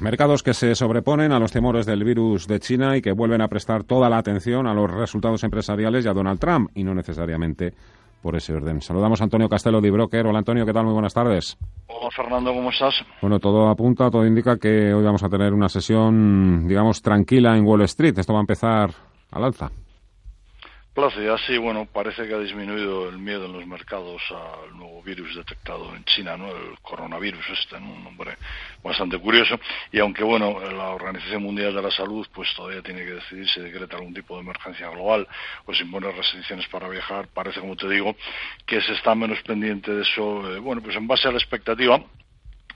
Mercados que se sobreponen a los temores del virus de China y que vuelven a prestar toda la atención a los resultados empresariales y a Donald Trump, y no necesariamente por ese orden. Saludamos a Antonio Castelo de Broker. Hola Antonio, ¿qué tal? Muy buenas tardes. Hola Fernando, ¿cómo estás? Bueno, todo apunta, todo indica que hoy vamos a tener una sesión, digamos, tranquila en Wall Street. Esto va a empezar al alza. Place, así, bueno, parece que ha disminuido el miedo en los mercados al nuevo virus detectado en China, ¿no? El coronavirus este, Un nombre bastante curioso. Y aunque, bueno, la Organización Mundial de la Salud, pues todavía tiene que decidir si decreta algún tipo de emergencia global o si impone restricciones para viajar, parece, como te digo, que se está menos pendiente de eso, eh, bueno, pues en base a la expectativa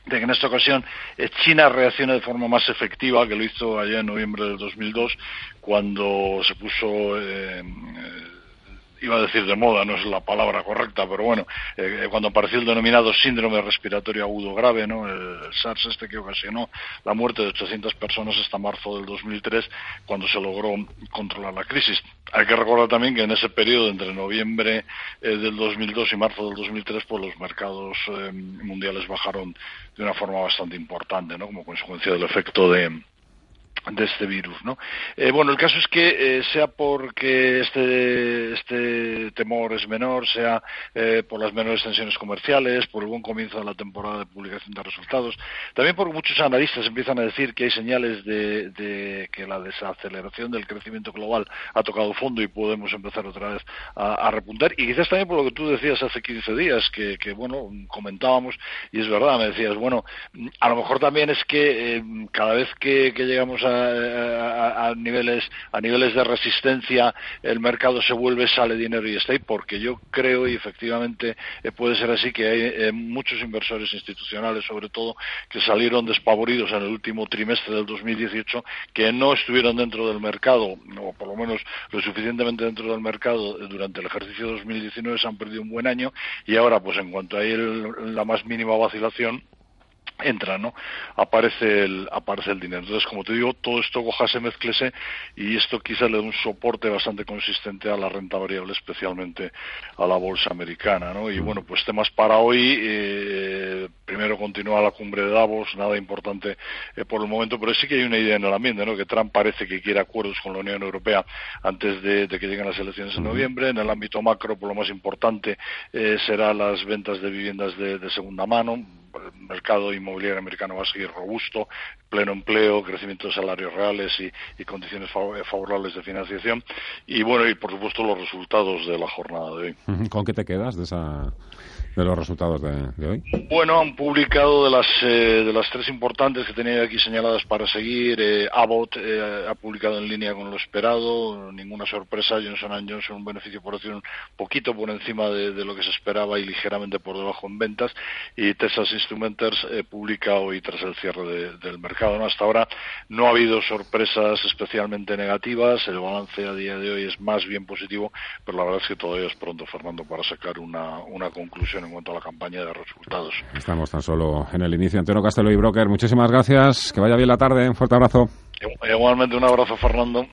de que en esta ocasión eh, China reaccione de forma más efectiva que lo hizo allá en noviembre del 2002 cuando se puso eh, iba a decir de moda, no es la palabra correcta, pero bueno, eh, cuando apareció el denominado síndrome respiratorio agudo grave, ¿no? El, SARS este que ocasionó la muerte de 800 personas hasta marzo del 2003, cuando se logró controlar la crisis. Hay que recordar también que en ese periodo, entre noviembre eh, del 2002 y marzo del 2003, pues los mercados eh, mundiales bajaron de una forma bastante importante, ¿no? Como consecuencia del efecto de de este virus, ¿no? Eh, bueno, el caso es que eh, sea porque este, este temor es menor, sea eh, por las menores tensiones comerciales, por el buen comienzo de la temporada de publicación de resultados, también porque muchos analistas empiezan a decir que hay señales de, que la desaceleración del crecimiento global ha tocado fondo y podemos empezar otra vez a, repuntar, y quizás también por lo que tú decías hace 15 días, que, que bueno, comentábamos, y es verdad, me decías, bueno, a lo mejor también es que cada vez que llegamos a a, niveles a niveles de resistencia el mercado se vuelve sale dinero y está ahí porque yo creo y efectivamente eh, puede ser así que hay eh, muchos inversores institucionales sobre todo que salieron despavoridos en el último trimestre del 2018 que no estuvieron dentro del mercado o por lo menos lo suficientemente dentro del mercado durante el ejercicio 2019 se han perdido un buen año y ahora pues en cuanto hay la más mínima vacilación entra, ¿no? Aparece el, aparece el dinero. Entonces, como te digo, todo esto cojase, mezclese y esto quizá le dé un soporte bastante consistente a la renta variable, especialmente a la bolsa americana, ¿no? Y bueno, pues temas para hoy. Eh, primero continúa la cumbre de Davos, nada importante eh, por el momento, pero sí que hay una idea en el ambiente, ¿no? Que Trump parece que quiere acuerdos con la Unión Europea antes de, que lleguen las elecciones en noviembre. En el ámbito macro, por lo más importante, eh, será las ventas de viviendas de, de segunda mano el mercado inmobiliario americano va a seguir robusto, pleno empleo, crecimiento de salarios reales y, condiciones favorables de financiación. Y bueno, y por supuesto los resultados de la jornada de hoy. ¿Con qué te quedas de esa de los resultados de, hoy? Bueno, han publicado de las eh, de las tres importantes que tenía aquí señaladas para seguir. Eh, Abbott eh, ha publicado en línea con lo esperado, ninguna sorpresa. Johnson Johnson un beneficio por acción un poquito por encima de, lo que se esperaba y ligeramente por debajo en ventas. Y Texas Instrumenters publica hoy tras el cierre del mercado. ¿no? Hasta ahora no ha habido sorpresas especialmente negativas. El balance a día de hoy es más bien positivo, pero la verdad es que todavía es pronto, Fernando, para sacar una, una conclusión en cuanto a la campaña de resultados. Estamos tan solo en el inicio. Antonio Castelo y Broker, muchísimas gracias. Que vaya bien la tarde. Un fuerte abrazo. Igualmente un abrazo, Fernando.